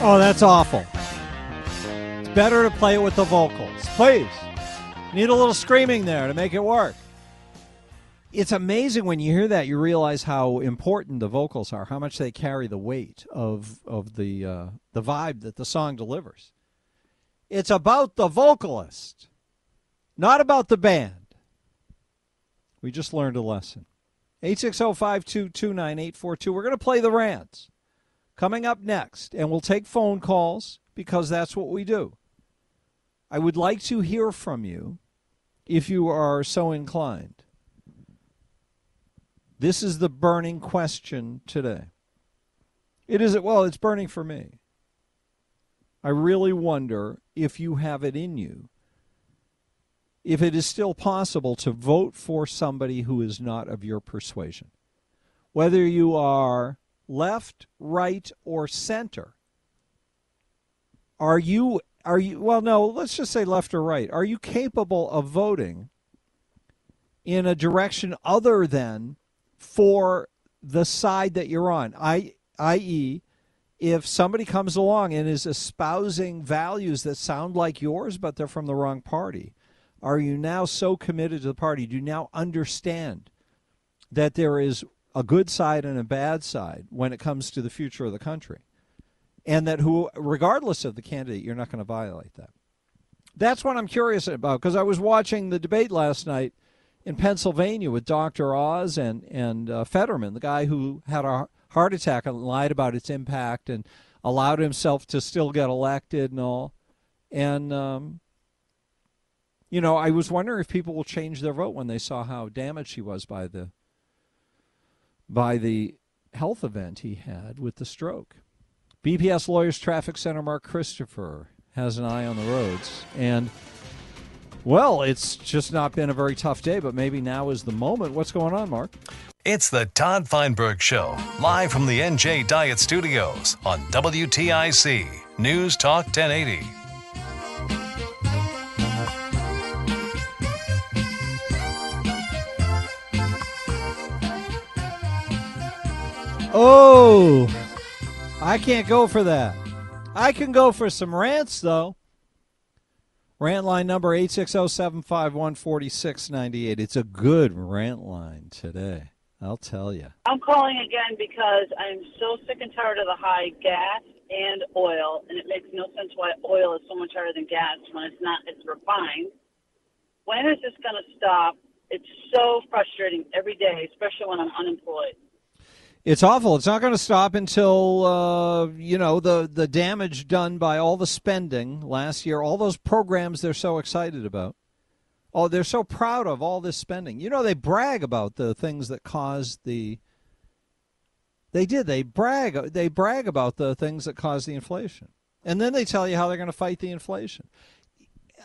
Oh, that's awful. It's better to play it with the vocals. Please. Need a little screaming there to make it work. It's amazing when you hear that, you realize how important the vocals are, how much they carry the weight of, of the, uh, the vibe that the song delivers. It's about the vocalist, not about the band. We just learned a lesson. 860 522 9842. We're going to play the rants coming up next, and we'll take phone calls because that's what we do. I would like to hear from you if you are so inclined. This is the burning question today. It is well, it's burning for me. I really wonder if you have it in you. If it is still possible to vote for somebody who is not of your persuasion. Whether you are left, right, or center. Are you are you well no, let's just say left or right. Are you capable of voting in a direction other than for the side that you're on? I i.e. if somebody comes along and is espousing values that sound like yours but they're from the wrong party, are you now so committed to the party? Do you now understand that there is a good side and a bad side when it comes to the future of the country. And that who regardless of the candidate, you're not going to violate that. That's what I'm curious about because I was watching the debate last night in Pennsylvania with Dr. Oz and and uh, Fetterman, the guy who had a heart attack and lied about its impact and allowed himself to still get elected and all. And um, you know, I was wondering if people will change their vote when they saw how damaged he was by the by the health event he had with the stroke. BPS Lawyers Traffic Center Mark Christopher has an eye on the roads. And, well, it's just not been a very tough day, but maybe now is the moment. What's going on, Mark? It's the Todd Feinberg Show, live from the NJ Diet Studios on WTIC News Talk 1080. Oh, I can't go for that. I can go for some rants, though. Rant line number 860-751-4698. It's a good rant line today. I'll tell you. I'm calling again because I'm so sick and tired of the high gas and oil, and it makes no sense why oil is so much higher than gas when it's not. It's refined. When is this going to stop? It's so frustrating every day, especially when I'm unemployed. It's awful. It's not going to stop until uh, you know the the damage done by all the spending last year, all those programs they're so excited about. Oh, they're so proud of all this spending. You know, they brag about the things that caused the. They did. They brag. They brag about the things that caused the inflation, and then they tell you how they're going to fight the inflation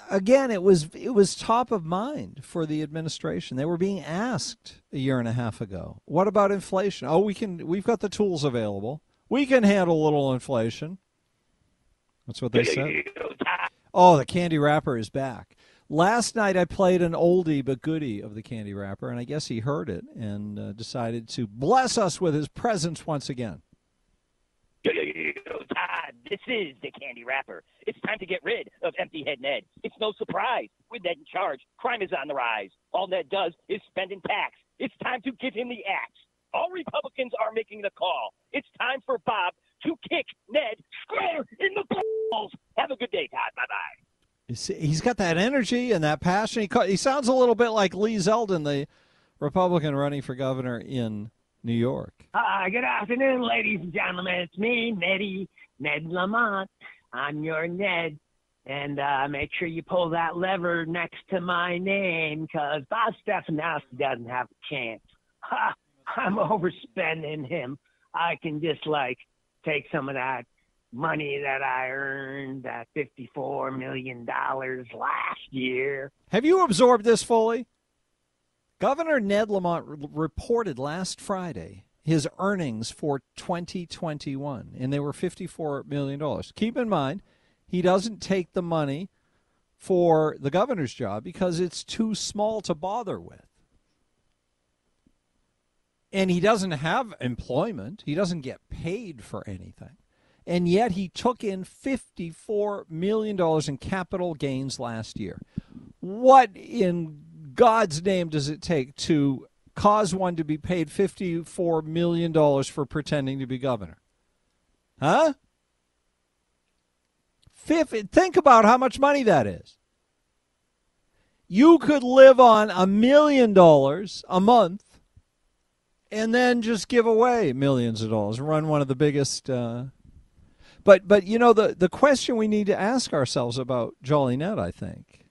again, it was it was top of mind for the administration. They were being asked a year and a half ago, "What about inflation?" Oh, we can. We've got the tools available. We can handle a little inflation. That's what they said. Oh, the candy wrapper is back. Last night I played an oldie but goodie of the candy wrapper, and I guess he heard it and uh, decided to bless us with his presence once again. This is the candy wrapper. It's time to get rid of empty head Ned. It's no surprise. With Ned in charge, crime is on the rise. All Ned does is spend and tax. It's time to give him the axe. All Republicans are making the call. It's time for Bob to kick Ned square in the balls. Have a good day, Todd. Bye bye. He's got that energy and that passion. He, he sounds a little bit like Lee Zeldin, the Republican running for governor in New York. Hi, good afternoon, ladies and gentlemen. It's me, Neddy, Ned Lamont. I'm your Ned. And uh, make sure you pull that lever next to my name because Bob Stefanowski doesn't have a chance. Ha! I'm overspending him. I can just like take some of that money that I earned, that $54 million last year. Have you absorbed this fully? Governor Ned Lamont re- reported last Friday his earnings for 2021, and they were $54 million. Keep in mind, he doesn't take the money for the governor's job because it's too small to bother with. And he doesn't have employment, he doesn't get paid for anything. And yet he took in $54 million in capital gains last year. What in God's name does it take to cause one to be paid $54 million for pretending to be governor? Huh? Think about how much money that is. You could live on a million dollars a month and then just give away millions of dollars, run one of the biggest. Uh... but but you know the the question we need to ask ourselves about Jolly I think,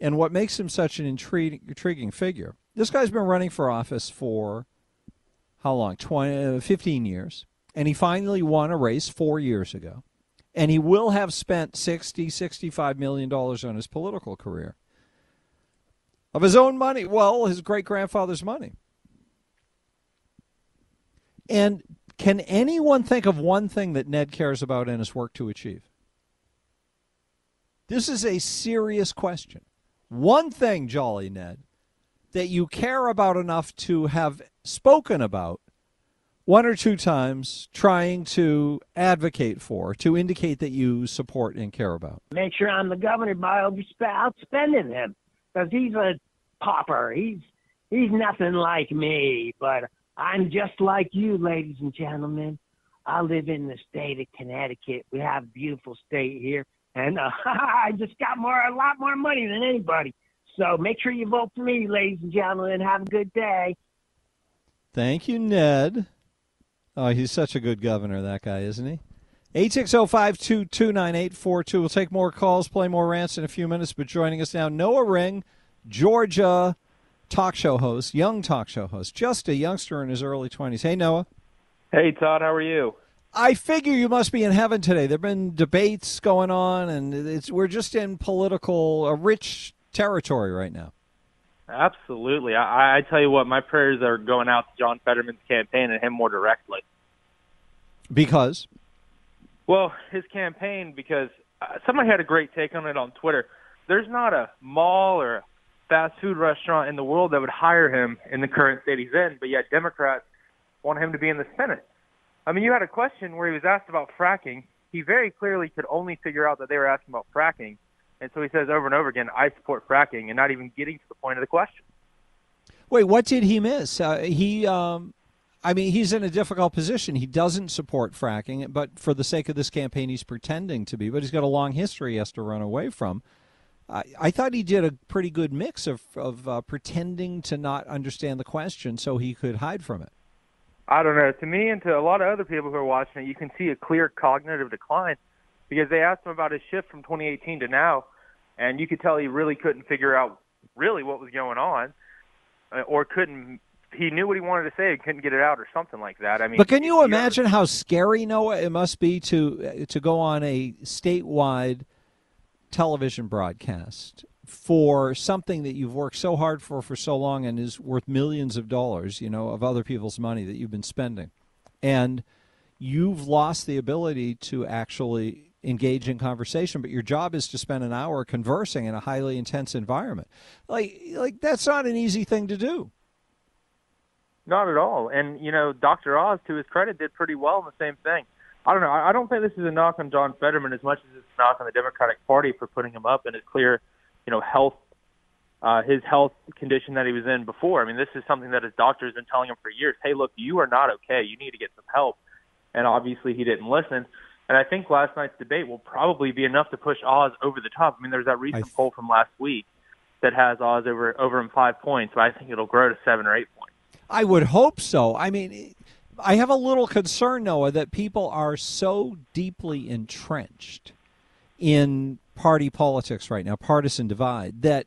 and what makes him such an intriguing, intriguing figure. This guy's been running for office for how long? 20, uh, 15 years, and he finally won a race four years ago, and he will have spent 60, 65 million dollars on his political career of his own money. Well, his great grandfather's money. And can anyone think of one thing that Ned cares about in his work to achieve? This is a serious question. One thing, Jolly Ned, that you care about enough to have spoken about one or two times, trying to advocate for, to indicate that you support and care about. Make sure I'm the governor by outspending him because he's a pauper. He's he's nothing like me, but I'm just like you, ladies and gentlemen. I live in the state of Connecticut. We have a beautiful state here, and uh, I just got more, a lot more money than anybody. So make sure you vote for me, ladies and gentlemen. Have a good day. Thank you, Ned. Oh, he's such a good governor, that guy, isn't he? 860-522-9842. We'll take more calls, play more rants in a few minutes, but joining us now, Noah Ring, Georgia talk show host, young talk show host, just a youngster in his early 20s. Hey, Noah. Hey, Todd. How are you? I figure you must be in heaven today. There've been debates going on, and it's we're just in political, a rich territory right now. Absolutely. I, I tell you what, my prayers are going out to John Fetterman's campaign and him more directly. Because? Well, his campaign, because uh, somebody had a great take on it on Twitter. There's not a mall or a fast food restaurant in the world that would hire him in the current state he's in, but yet Democrats want him to be in the Senate. I mean, you had a question where he was asked about fracking. He very clearly could only figure out that they were asking about fracking. And so he says over and over again, I support fracking, and not even getting to the point of the question. Wait, what did he miss? Uh, he, um, I mean, he's in a difficult position. He doesn't support fracking, but for the sake of this campaign, he's pretending to be. But he's got a long history he has to run away from. I, I thought he did a pretty good mix of, of uh, pretending to not understand the question so he could hide from it. I don't know. To me and to a lot of other people who are watching it, you can see a clear cognitive decline because they asked him about his shift from 2018 to now, and you could tell he really couldn't figure out really what was going on, uh, or couldn't. He knew what he wanted to say, and couldn't get it out, or something like that. I mean, but can you imagine how scary Noah it must be to to go on a statewide television broadcast for something that you've worked so hard for for so long and is worth millions of dollars, you know, of other people's money that you've been spending. And you've lost the ability to actually engage in conversation, but your job is to spend an hour conversing in a highly intense environment. Like like that's not an easy thing to do. Not at all. And you know, Dr. Oz to his credit did pretty well in the same thing. I don't know. I don't think this is a knock on John Fetterman as much as it's a knock on the Democratic Party for putting him up in his clear, you know, health, uh, his health condition that he was in before. I mean, this is something that his doctor has been telling him for years. Hey, look, you are not okay. You need to get some help. And obviously, he didn't listen. And I think last night's debate will probably be enough to push Oz over the top. I mean, there's that recent th- poll from last week that has Oz over over him five points, but I think it'll grow to seven or eight points. I would hope so. I mean, I have a little concern, Noah, that people are so deeply entrenched in party politics right now, partisan divide, that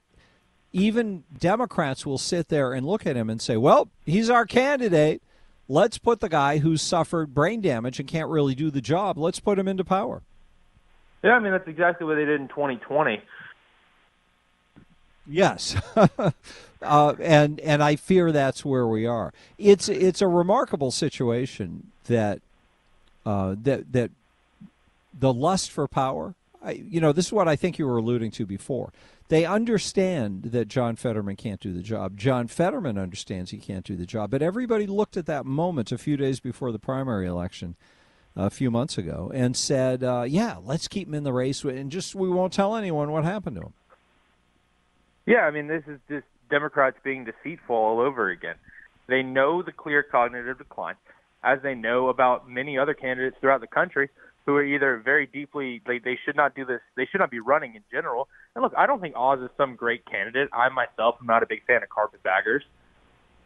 even Democrats will sit there and look at him and say, well, he's our candidate. Let's put the guy who's suffered brain damage and can't really do the job, let's put him into power. Yeah, I mean, that's exactly what they did in 2020. Yes, uh, and and I fear that's where we are. It's it's a remarkable situation that uh, that that the lust for power. You know, this is what I think you were alluding to before. They understand that John Fetterman can't do the job. John Fetterman understands he can't do the job. But everybody looked at that moment a few days before the primary election a few months ago and said, uh, "Yeah, let's keep him in the race, and just we won't tell anyone what happened to him." Yeah, I mean, this is just Democrats being deceitful all over again. They know the clear cognitive decline, as they know about many other candidates throughout the country who are either very deeply they they should not do this they should not be running in general. And look, I don't think Oz is some great candidate. I myself am not a big fan of carpetbaggers.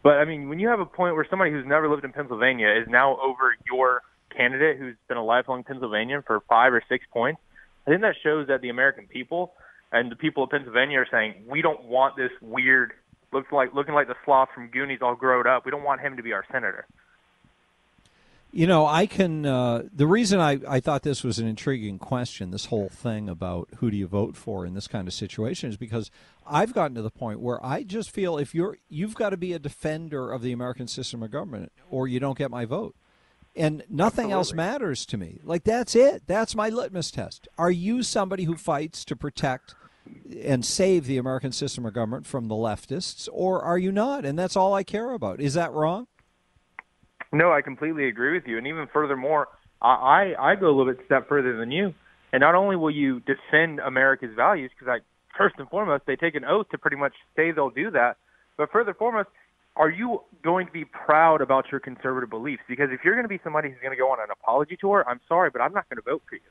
But I mean, when you have a point where somebody who's never lived in Pennsylvania is now over your candidate who's been a lifelong Pennsylvanian for five or six points, I think that shows that the American people and the people of Pennsylvania are saying we don't want this weird looks like looking like the sloth from Goonies all grown up. We don't want him to be our senator. You know, I can. Uh, the reason I, I thought this was an intriguing question, this whole thing about who do you vote for in this kind of situation, is because I've gotten to the point where I just feel if you're you've got to be a defender of the American system of government, or you don't get my vote, and nothing Absolutely. else matters to me. Like that's it. That's my litmus test. Are you somebody who fights to protect and save the American system of government from the leftists, or are you not? And that's all I care about. Is that wrong? No, I completely agree with you. And even furthermore, I, I, go a little bit step further than you. And not only will you defend America's values, because I first and foremost they take an oath to pretty much say they'll do that, but further foremost, are you going to be proud about your conservative beliefs? Because if you're going to be somebody who's going to go on an apology tour, I'm sorry, but I'm not going to vote for you.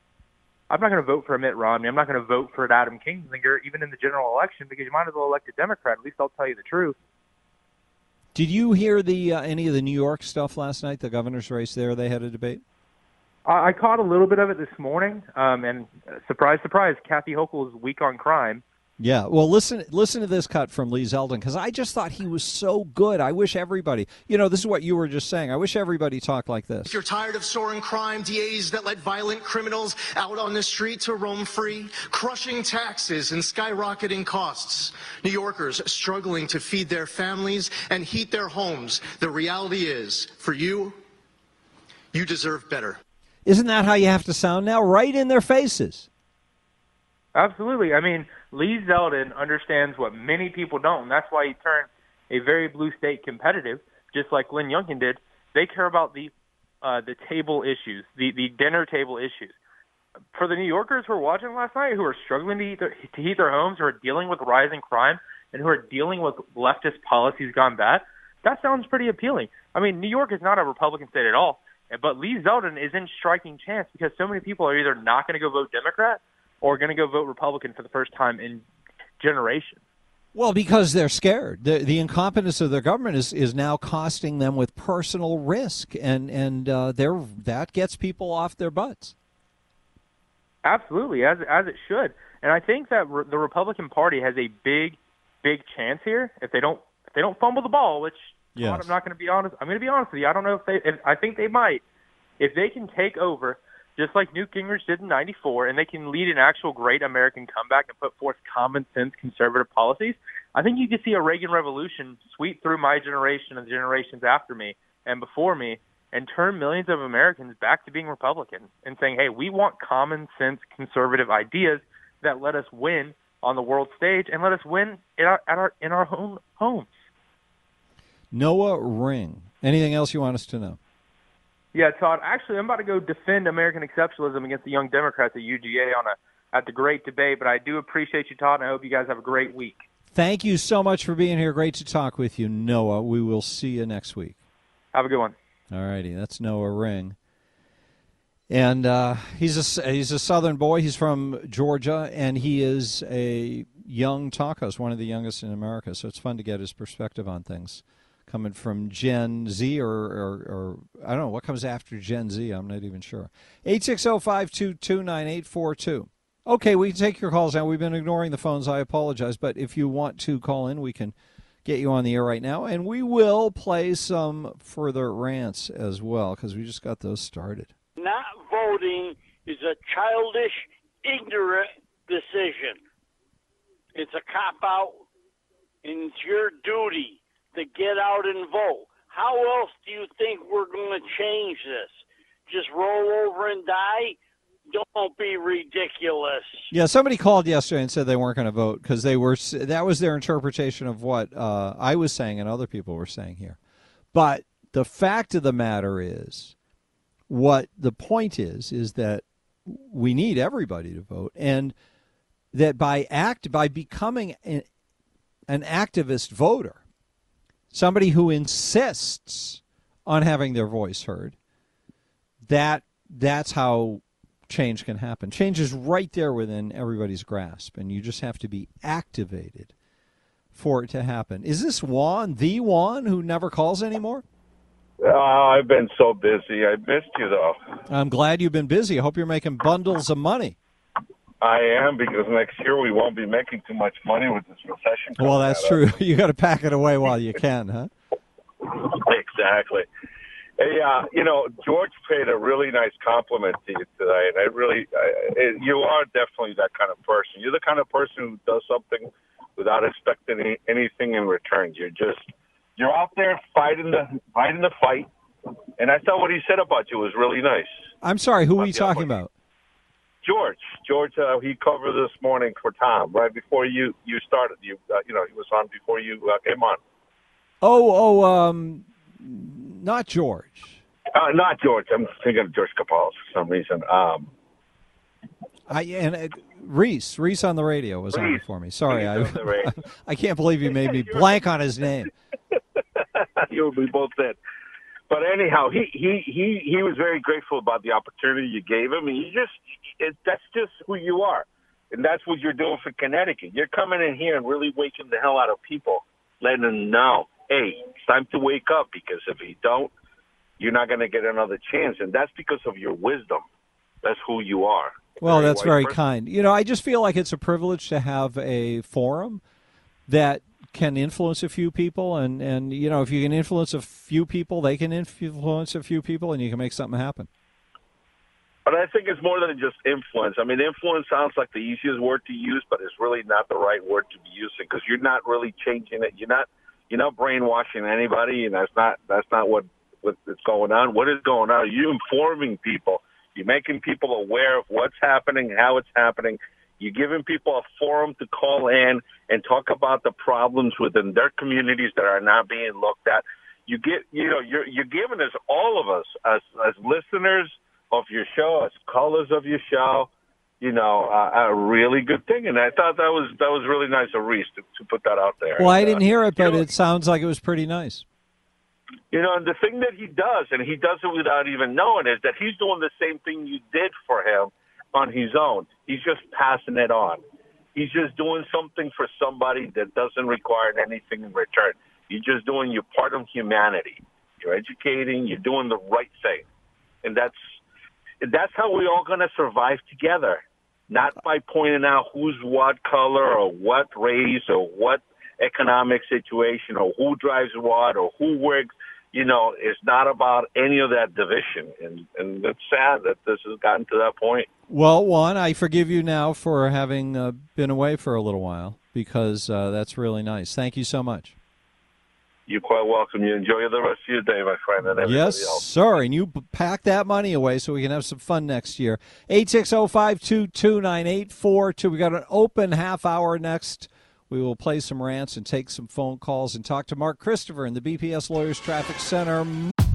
I'm not going to vote for Mitt Romney. I'm not going to vote for Adam Kinzinger, even in the general election, because you might as well elect a Democrat. At least I'll tell you the truth. Did you hear the uh, any of the New York stuff last night? The governor's race there, they had a debate. I I caught a little bit of it this morning, um, and uh, surprise, surprise, Kathy Hochul is weak on crime. Yeah, well, listen, listen to this cut from Lee Zeldin because I just thought he was so good. I wish everybody, you know, this is what you were just saying. I wish everybody talked like this. If you're tired of soaring crime, DAs that let violent criminals out on the street to roam free, crushing taxes and skyrocketing costs, New Yorkers struggling to feed their families and heat their homes, the reality is, for you, you deserve better. Isn't that how you have to sound now? Right in their faces. Absolutely. I mean, Lee Zeldin understands what many people don't, and that's why he turned a very blue state competitive, just like Glenn Youngkin did. They care about the uh, the table issues, the the dinner table issues. For the New Yorkers who are watching last night, who are struggling to heat their, to heat their homes, who are dealing with rising crime, and who are dealing with leftist policies gone bad, that sounds pretty appealing. I mean, New York is not a Republican state at all, but Lee Zeldin is in striking chance because so many people are either not going to go vote Democrat or going to go vote Republican for the first time in generations. Well, because they're scared. The, the incompetence of their government is, is now costing them with personal risk, and and uh, that gets people off their butts. Absolutely, as as it should. And I think that re- the Republican Party has a big, big chance here if they don't if they don't fumble the ball. Which Yes. I'm not going to be honest. I'm going to be honest with you. I don't know if they. If, I think they might. If they can take over, just like Newt Gingrich did in '94, and they can lead an actual great American comeback and put forth common sense conservative policies, I think you could see a Reagan revolution sweep through my generation and the generations after me and before me, and turn millions of Americans back to being Republicans and saying, "Hey, we want common sense conservative ideas that let us win on the world stage and let us win in our, our in our own homes." Noah Ring. Anything else you want us to know? Yeah, Todd. Actually, I'm about to go defend American exceptionalism against the Young Democrats at UGA on a at the great debate. But I do appreciate you, Todd, and I hope you guys have a great week. Thank you so much for being here. Great to talk with you, Noah. We will see you next week. Have a good one. All righty, that's Noah Ring, and uh, he's a he's a Southern boy. He's from Georgia, and he is a young Takos, one of the youngest in America. So it's fun to get his perspective on things, coming from Gen Z or or, or I don't know what comes after Gen Z. I'm not even sure. Eight six zero five two two nine eight four two. Okay, we can take your calls now. We've been ignoring the phones. I apologize, but if you want to call in, we can get you on the air right now, and we will play some further rants as well because we just got those started. Not voting is a childish, ignorant decision. It's a cop out, and it's your duty to get out and vote. How else do you think we're going to change this? Just roll over and die? Don't be ridiculous. Yeah, somebody called yesterday and said they weren't going to vote because they were. That was their interpretation of what uh, I was saying and other people were saying here. But the fact of the matter is, what the point is, is that we need everybody to vote, and that by act by becoming an, an activist voter, somebody who insists on having their voice heard, that that's how change can happen. Change is right there within everybody's grasp, and you just have to be activated for it to happen. Is this Juan, the Juan, who never calls anymore? Oh, I've been so busy. I missed you, though. I'm glad you've been busy. I hope you're making bundles of money. I am because next year we won't be making too much money with this recession. Well, that's true. you got to pack it away while you can, huh? exactly. Hey, uh, you know, George paid a really nice compliment to you today, and I really, I, you are definitely that kind of person. You're the kind of person who does something without expecting any, anything in return. You're just, you're out there fighting the, fighting the fight. And I thought what he said about you was really nice. I'm sorry, who are you talking about? George. George, uh, he covered this morning for Tom right before you you started. You uh, you know he was on before you uh, came on. Oh oh um not George. Uh, not George. I'm thinking of George Capals for some reason. Um, I and uh, Reese, Reese on the radio was Reese. on before me. Sorry, I, I can't believe you made me blank on his name. you we both did. But anyhow, he he he he was very grateful about the opportunity you gave him, and you just it, that's just who you are, and that's what you're doing for Connecticut. You're coming in here and really waking the hell out of people, letting them know hey, it's time to wake up because if you don't, you're not going to get another chance. And that's because of your wisdom. That's who you are. Well, very that's very person. kind. You know, I just feel like it's a privilege to have a forum that can influence a few people and and you know if you can influence a few people they can influence a few people and you can make something happen but I think it's more than just influence. I mean, influence sounds like the easiest word to use, but it's really not the right word to be using because you're not really changing it. You're not you're not brainwashing anybody, and that's not that's not what what's going on. What is going on? You're informing people? You're making people aware of what's happening, how it's happening. You're giving people a forum to call in and talk about the problems within their communities that are not being looked at. You get, you know, you're you're giving us all of us as as listeners of your show, as callers of your show, you know, uh, a really good thing. And I thought that was that was really nice of Reese to, to put that out there. Well, I didn't uh, hear it, but it sounds like it was pretty nice. You know, and the thing that he does, and he does it without even knowing, is that he's doing the same thing you did for him on his own. He's just passing it on. He's just doing something for somebody that doesn't require anything in return. You're just doing your part of humanity. You're educating. You're doing the right thing, and that's that's how we're all going to survive together. Not by pointing out who's what color or what race or what economic situation or who drives what or who works. You know, it's not about any of that division, and and it's sad that this has gotten to that point. Well, Juan, I forgive you now for having uh, been away for a little while because uh, that's really nice. Thank you so much. You're quite welcome. You enjoy the rest of your day, my friend, and yes, else. sir. And you pack that money away so we can have some fun next year. 860-522-9842. We got an open half hour next. We will play some rants and take some phone calls and talk to Mark Christopher in the BPS Lawyers Traffic Center.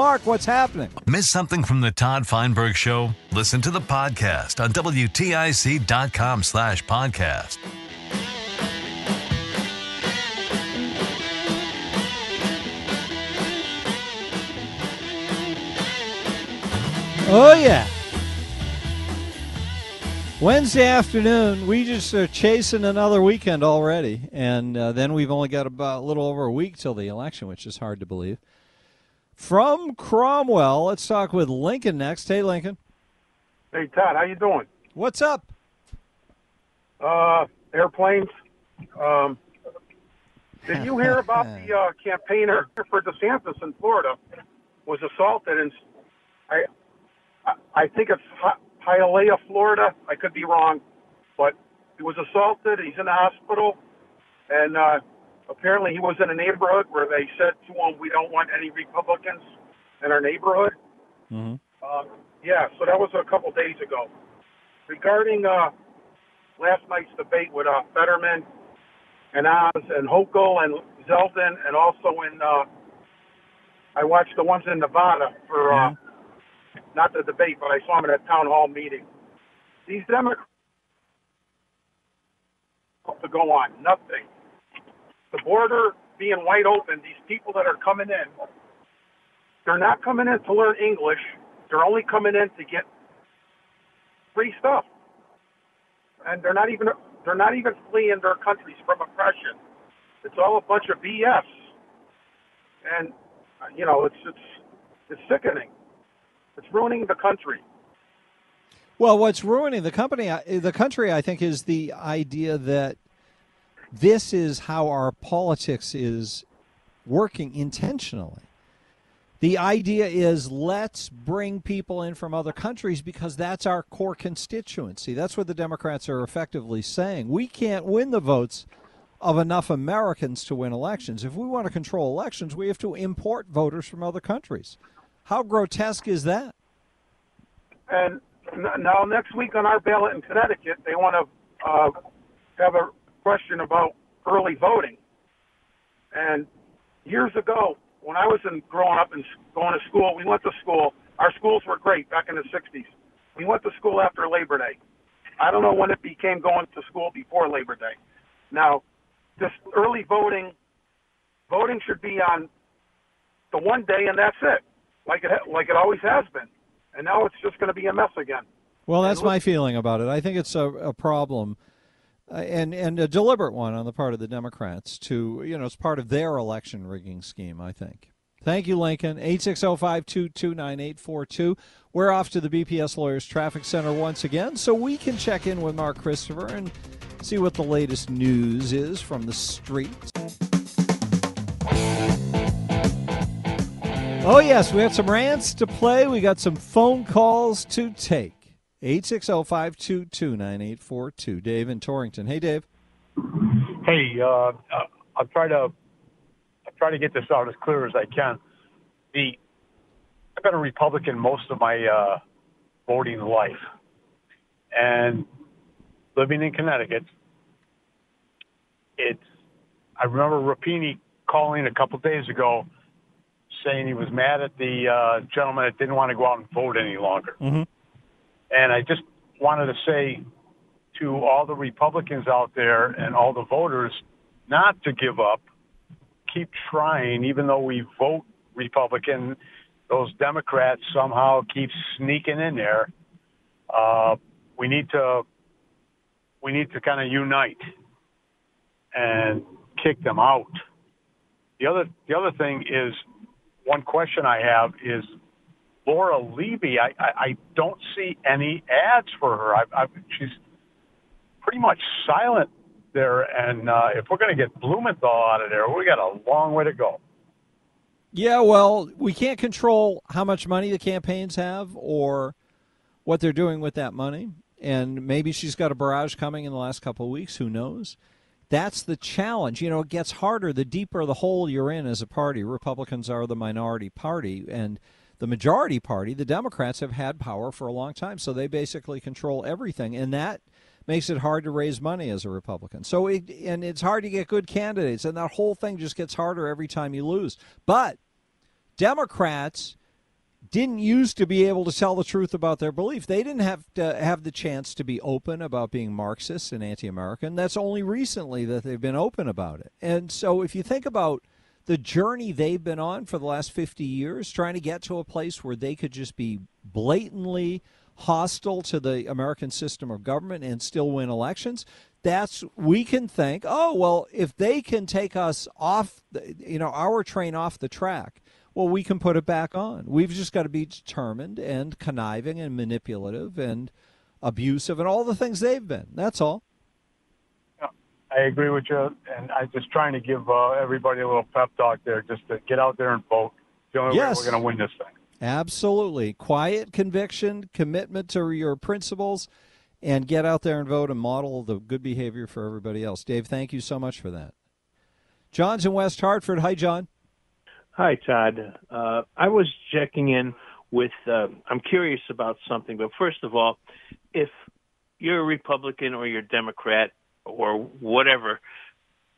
Mark, what's happening? Miss something from the Todd Feinberg Show? Listen to the podcast on WTIC.com slash podcast. Oh, yeah. Wednesday afternoon, we just are chasing another weekend already, and uh, then we've only got about a little over a week till the election, which is hard to believe. From Cromwell, let's talk with Lincoln next. Hey, Lincoln. Hey, Todd, how you doing? What's up? Uh, airplanes. Um, did you hear about the uh, campaigner for DeSantis in Florida was assaulted and I, I, think it's Hi- Hialeah, Florida. I could be wrong, but he was assaulted. He's in the hospital, and uh, apparently he was in a neighborhood where they said to him, "We don't want any Republicans in our neighborhood." Mm-hmm. Uh, yeah, so that was a couple days ago. Regarding uh, last night's debate with uh, Fetterman and Oz and Hochul and Zeldin, and also in uh, I watched the ones in Nevada for uh, not the debate, but I saw them at a town hall meeting. These Democrats to go on nothing. The border being wide open, these people that are coming in, they're not coming in to learn English. They're only coming in to get free stuff, and they're not even they're not even fleeing their countries from oppression. It's all a bunch of BS, and you know it's it's it's sickening. It's ruining the country. Well, what's ruining the company, uh, the country, I think, is the idea that this is how our politics is working intentionally. The idea is let's bring people in from other countries because that's our core constituency. That's what the Democrats are effectively saying. We can't win the votes of enough Americans to win elections. If we want to control elections, we have to import voters from other countries. How grotesque is that? And now next week on our ballot in Connecticut, they want to uh, have a question about early voting. And years ago, when I was in growing up and going to school, we went to school. Our schools were great back in the '60s. We went to school after Labor Day. I don't know when it became going to school before Labor Day. Now, this early voting, voting should be on the one day, and that's it, like it like it always has been. And now it's just going to be a mess again. Well, that's my feeling about it. I think it's a, a problem, Uh, and and a deliberate one on the part of the Democrats to you know it's part of their election rigging scheme. I think. Thank you, Lincoln. Eight six zero five two two nine eight four two. We're off to the BPS Lawyers Traffic Center once again, so we can check in with Mark Christopher and see what the latest news is from the streets. Oh, yes, we have some rants to play. We got some phone calls to take. 860 522 9842. Dave in Torrington. Hey, Dave. Hey, uh, uh, I'll try to I'll try to get this out as clear as I can. The I've been a Republican most of my uh, voting life, and living in Connecticut, it's. I remember Rapini calling a couple days ago, saying he was mad at the uh, gentleman that didn't want to go out and vote any longer. Mm-hmm. And I just wanted to say to all the Republicans out there and all the voters not to give up. Keep trying, even though we vote Republican, those Democrats somehow keep sneaking in there. Uh, we need to we need to kind of unite and kick them out. The other the other thing is one question I have is Leora Levy. I, I, I don't see any ads for her. I, I, she's pretty much silent there. And uh, if we're going to get Blumenthal out of there, we got a long way to go. Yeah, well, we can't control how much money the campaigns have or what they're doing with that money. And maybe she's got a barrage coming in the last couple of weeks. Who knows? That's the challenge. You know, it gets harder the deeper the hole you're in as a party. Republicans are the minority party, and the majority party, the Democrats, have had power for a long time. So they basically control everything. And that makes it hard to raise money as a Republican. So it, and it's hard to get good candidates, and that whole thing just gets harder every time you lose. But Democrats didn't used to be able to tell the truth about their belief. They didn't have to have the chance to be open about being Marxist and anti-American. That's only recently that they've been open about it. And so if you think about the journey they've been on for the last 50 years trying to get to a place where they could just be blatantly hostile to the American system of government and still win elections, that's we can think, oh well, if they can take us off, the, you know, our train off the track, well, we can put it back on. We've just got to be determined and conniving and manipulative and abusive and all the things they've been. That's all. I agree with you, and I'm just trying to give uh, everybody a little pep talk there, just to get out there and vote. The only Yes. way we're going to win this thing. Absolutely. Quiet conviction, commitment to your principles, and get out there and vote and model the good behavior for everybody else. Dave, thank you so much for that. John's in West Hartford. Hi, John. Hi, Todd. Uh, I was checking in with, uh, I'm curious about something, but first of all, if you're a Republican or you're a Democrat or whatever,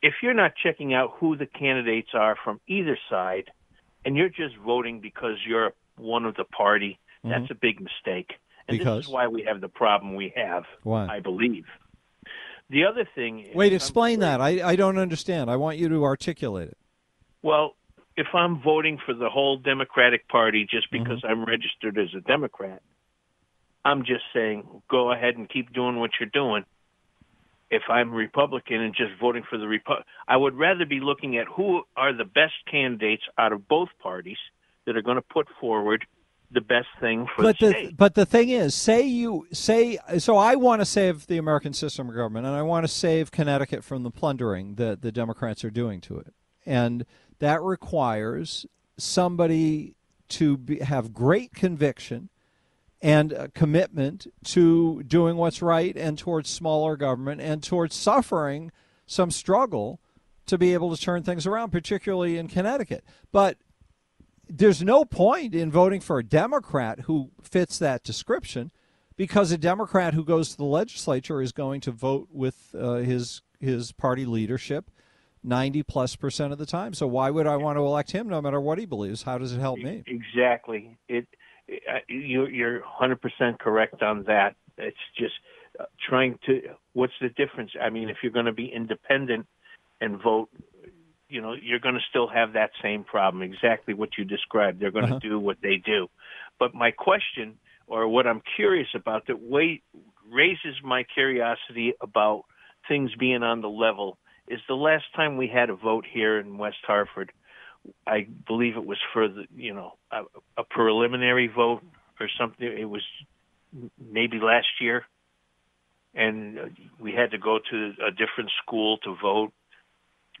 if you're not checking out who the candidates are from either side and you're just voting because you're one of the party, that's a big mistake. And Because? this is why we have the problem we have, Why? I believe. The other thing is, Wait, explain that. I, I don't understand. I want you to articulate it. Well, if I'm voting for the whole Democratic Party just Mm-hmm. because I'm registered as a Democrat, I'm just saying go ahead and keep doing what you're doing. If I'm Republican and just voting for the Repu- I would rather be looking at who are the best candidates out of both parties that are going to put forward the best thing for but the state. but the thing is, say you say so. I want to save the American system of government, and I want to save Connecticut from the plundering that the Democrats are doing to it, and that requires somebody to be, have great conviction and a commitment to doing what's right and towards smaller government and towards suffering some struggle to be able to turn things around, particularly in Connecticut. But there's no point in voting for a Democrat who fits that description because a Democrat who goes to the legislature is going to vote with uh, his his party leadership 90 plus percent of the time. So why would I want to elect him no matter what he believes? How does it help me? Exactly. It, you, you're 100% correct on that. It's just uh, trying to. What's the difference? I mean, if you're going to be independent and vote, you know, you're going to still have that same problem. Exactly what you described. They're going to Uh-huh. do what they do. But my question, or what I'm curious about, that way raises my curiosity about things being on the level, is the last time we had a vote here in West Hartford. I believe it was for the, you know, a, a preliminary vote or something. It was maybe last year, and we had to go to a different school to vote.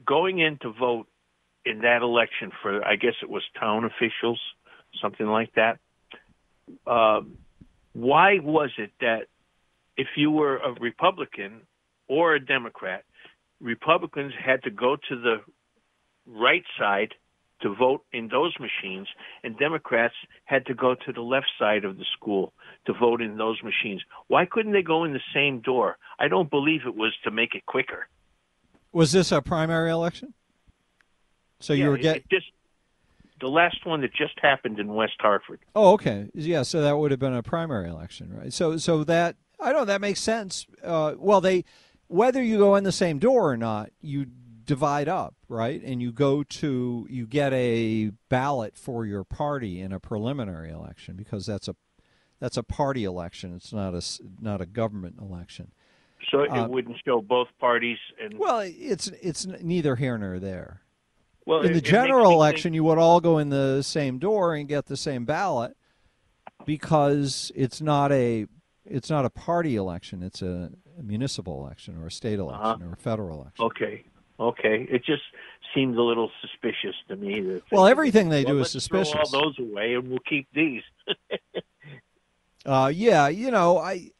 Going in to vote in that election for, I guess it was town officials, something like that. Um, why was it that if you were a Republican or a Democrat, Republicans had to go to the right side to vote in those machines, and Democrats had to go to the left side of the school to vote in those machines. Why couldn't they go in the same door? I don't believe it was to make it quicker. Was this a primary election? So you were getting. just the last one that just happened in West Hartford. Oh, okay. Yeah, so that would have been a primary election, right? So, so that I don't. know, That makes sense. Uh, well, they whether you go in the same door or not, you divide up, right? And you go to you get a ballot for your party in a preliminary election because that's a that's a party election. It's not a not a government election. So it Uh, wouldn't show both parties. And Well, it's it's neither here nor there. well, in it- the general election, think- you would all go in the same door and get the same ballot because it's not a it's not a party election. It's a, municipal election or a state election Uh-huh. or a federal election. Okay, okay. It just seemed a little suspicious to me. That Well, everything they Well, do is let's throw suspicious. all those away, and we'll keep these. Uh, yeah, you know, I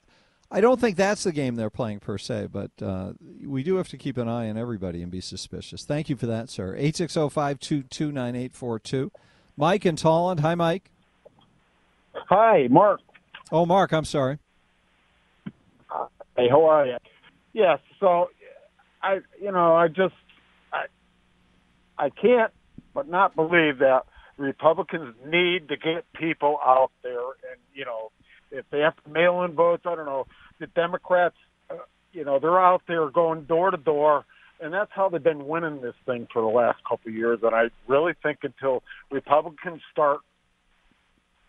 I don't think that's the game they're playing per se, but uh, we do have to keep an eye on everybody and be suspicious. Thank you for that, sir. Eight six zero five two two nine eight four two. Mike in Tolland. Hi, Mike. Hi, Mark. Oh, Mark. I'm sorry. Hey, how are you? Yes. So, I, you know, I just, I, I can't but not believe that Republicans need to get people out there, and you know, if they have to mail in votes, I don't know. The Democrats, uh, you know, they're out there going door to door, and that's how they've been winning this thing for the last couple of years. And I really think until Republicans start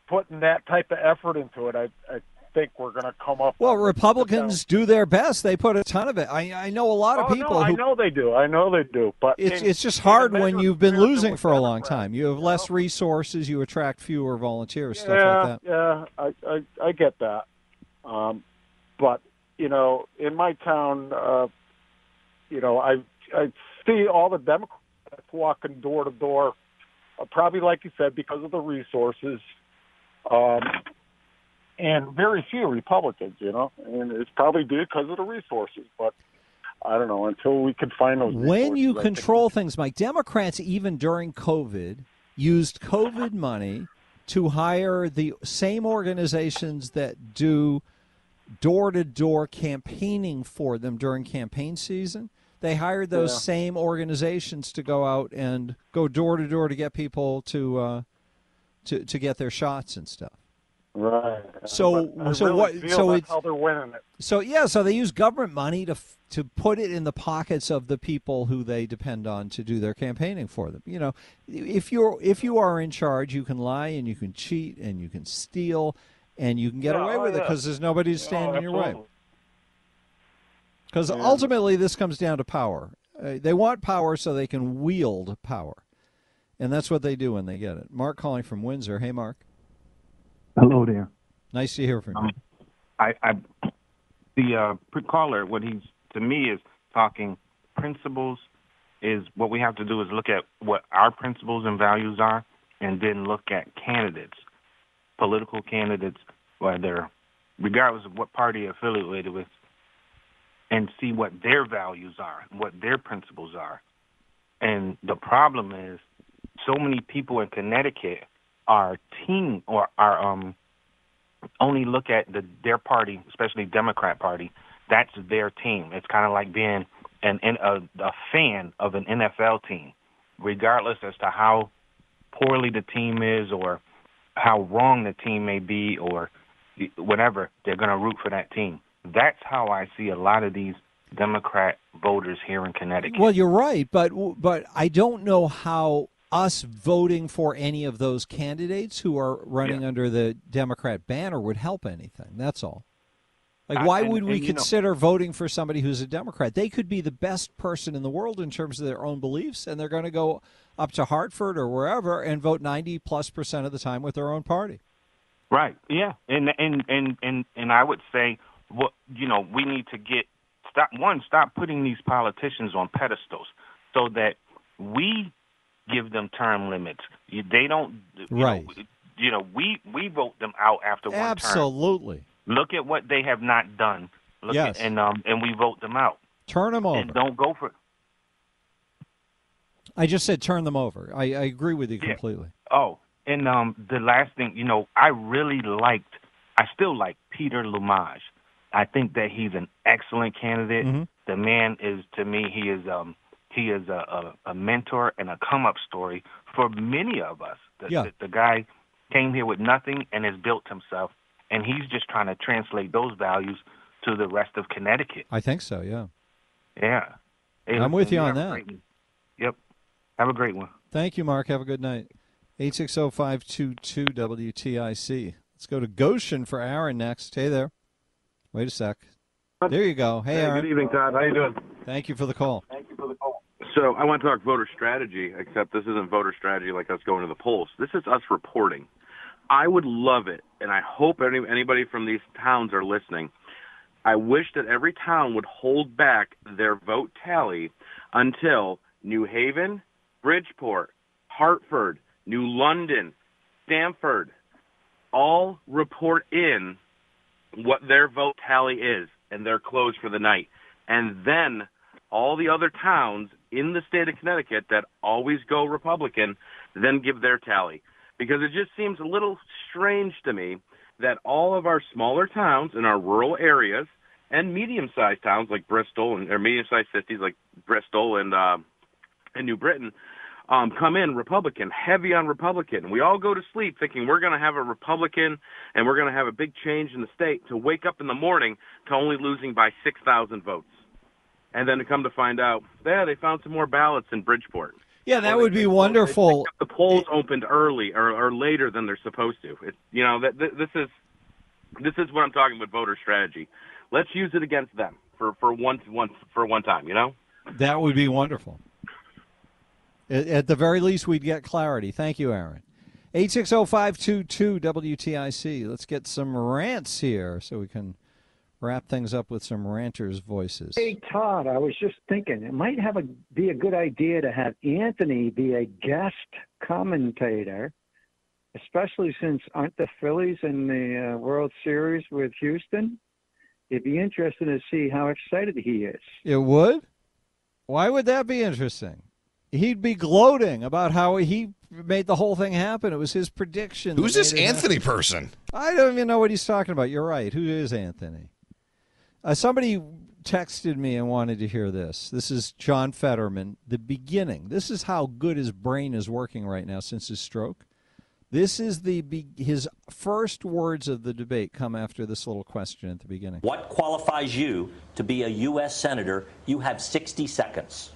putting that type of effort into it, I, I think we're going to come up. Well, Republicans do their best. They put a ton of it. I, I know a lot of oh, people no, I know they do. I know they do. But It's in- it's just hard when you've been losing for a long time. You have less resources. You attract fewer volunteers. Stuff like that. Yeah, I, I I get that. Um, but you know, in my town, uh, you know, I I see all the Democrats walking door to door, uh, probably like you said because of the resources, um, and very few Republicans. You know, and it's probably due because of the resources. But I don't know until we can find those. when you resources, I think control things, Mike, Democrats even during COVID used COVID money to hire the same organizations that do door to door campaigning for them during campaign season. They hired those Yeah. same organizations to go out and go door to door to get people to uh, to to get their shots and stuff. Right. So- But so really what- so it's- how they're winning it. So yeah, so they use government money to to put it in the pockets of the people who they depend on to do their campaigning for them. You know, if you're if you are in charge, you can lie and you can cheat and you can steal and you can get Yeah, away oh, with it because there's nobody to stand Oh, in your way. Because Yeah. ultimately, this comes down to power. Uh, they want power so they can wield power, and that's what they do when they get it. Mark calling from Windsor. Hey, Mark. Hello there. Nice to hear from you. Um, I, I the uh, caller, what he's to me is talking principles. Is what we have to do is look at what our principles and values are, and then look at candidates, political candidates, whether regardless of what party you're affiliated with, and see what their values are, what their principles are. And the problem is, so many people in Connecticut are team or our um only look at the their party, especially Democrat Party. That's their team. It's kind of like being an, an a, a fan of an NFL team, regardless as to how poorly the team is or how wrong the team may be or whatever. They're going to root for that team. That's how I see a lot of these Democrat voters here in Connecticut. Well, you're right, but but I don't know how us voting for any of those candidates who are running under the Democrat banner would help anything. That's all. Like, why and- would we you know- consider voting for somebody who's a Democrat? They could be the best person in the world in terms of their own beliefs, and they're going to go up to Hartford or wherever and vote 90 plus percent of the time with their own party. Right. Yeah. And and and and and I would say what you know, we need to get stop one stop putting these politicians on pedestals so that we give them term limits. You, they don't you Right. Know, you know, we we vote them out after one term. Absolutely. Look at what they have not done. Look Yes. at, and um and we vote them out. Turn them over. And don't go for I just said turn them over. I, I agree with you completely. Oh, and um, the last thing, you know, I really liked, I still like Peter Lumaj. I think that he's an excellent candidate. Mhm. The man is, to me, he is um, he is a, a, a mentor and a come up story for many of us. The, Yeah. the, the guy came here with nothing and has built himself, and he's just trying to translate those values to the rest of Connecticut. I think so, yeah. Yeah, Hey, I'm with you on that. great. Yep, have a great one. Thank you, Mark. Have a good night. 860 WTIC. Let's go to Goshen for Aaron next. Hey there. Wait a sec. There you go. Hey, Hey, Aaron. good evening, Todd. How you doing? Thank you for the call. Thank you for the call. So I want to talk voter strategy, except this isn't voter strategy like us going to the polls. This is us reporting. I would love it, and I hope any, anybody from these towns are listening. I wish that every town would hold back their vote tally until New Haven, Bridgeport, Hartford, New London, Stamford all report in what their vote tally is, and they're closed for the night. And then all the other towns in the state of Connecticut that always go Republican then give their tally. Because it just seems a little strange to me that all of our smaller towns in our rural areas and medium-sized towns like Bristol and or medium-sized cities like Bristol and uh, and New Britain um, come in Republican, heavy on Republican. We all go to sleep thinking we're going to have a Republican and we're going to have a big change in the state to wake up in the morning to only losing by 6,000 votes. And then to come to find out, yeah, they found some more ballots in Bridgeport. Yeah, that would be wonderful. The polls opened early or, or later than they're supposed to. It's you know that this is this is what I'm talking about voter strategy. Let's use it against them for for one one for one time. You know. That would be wonderful. At, at the very least, we'd get clarity. Thank you, Aaron. 860-522-WTIC. Let's get some rants here so we can wrap things up with some ranters' voices. Hey, Todd, I was just thinking it might have a be a good idea to have Anthony be a guest commentator, especially since aren't the Phillies in the uh, World Series with Houston? It'd be interesting to see how excited he is. It would? Why would that be interesting? He'd be gloating about how he made the whole thing happen. It was his prediction. Who's this Anthony happen. person? I don't even know what he's talking about. You're right. Who is Anthony? Uh, somebody texted me and wanted to hear this. This is John Fetterman, the beginning. This is how good his brain is working right now since his stroke. This is the be- his first words of the debate come after this little question at the beginning. What qualifies you to be a U.S. Senator? You have 60 seconds.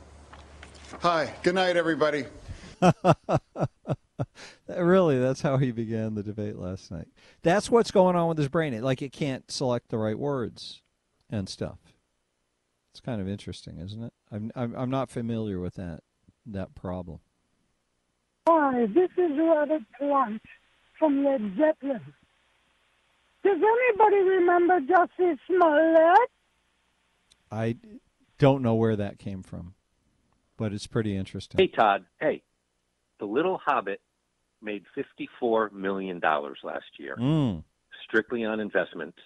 Hi. Good night, everybody. really, that's how he began the debate last night. That's what's going on with his brain. It, like it can't select the right words and stuff. It's kind of interesting, isn't it? I'm I'm, I'm not familiar with that that problem. Hi, this is Robert Plant from Led Zeppelin. Does anybody remember Jussie Smollett? I don't know where that came from, but it's pretty interesting. Hey, Todd. Hey, The Little Hobbit made $54 million last year, Mm. strictly on investments,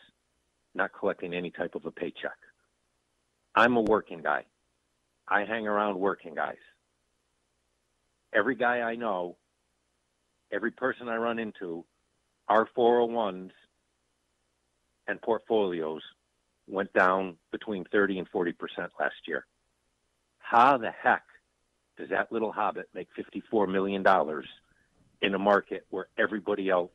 not collecting any type of a paycheck. I'm a working guy. I hang around working guys. Every guy I know, every person I run into, our 401s and portfolios went down between 30 and 40 percent last year. How the heck does that little hobbit make 54 million dollars in a market where everybody else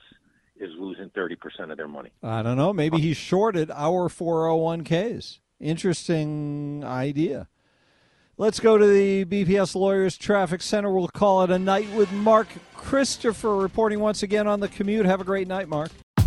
is losing 30 percent of their money? I don't know. Maybe he shorted our 401ks. Interesting idea. Let's go to the BPS Lawyers Traffic Center. We'll call it a night with Mark Christopher reporting once again on the commute. Have a great night, Mark.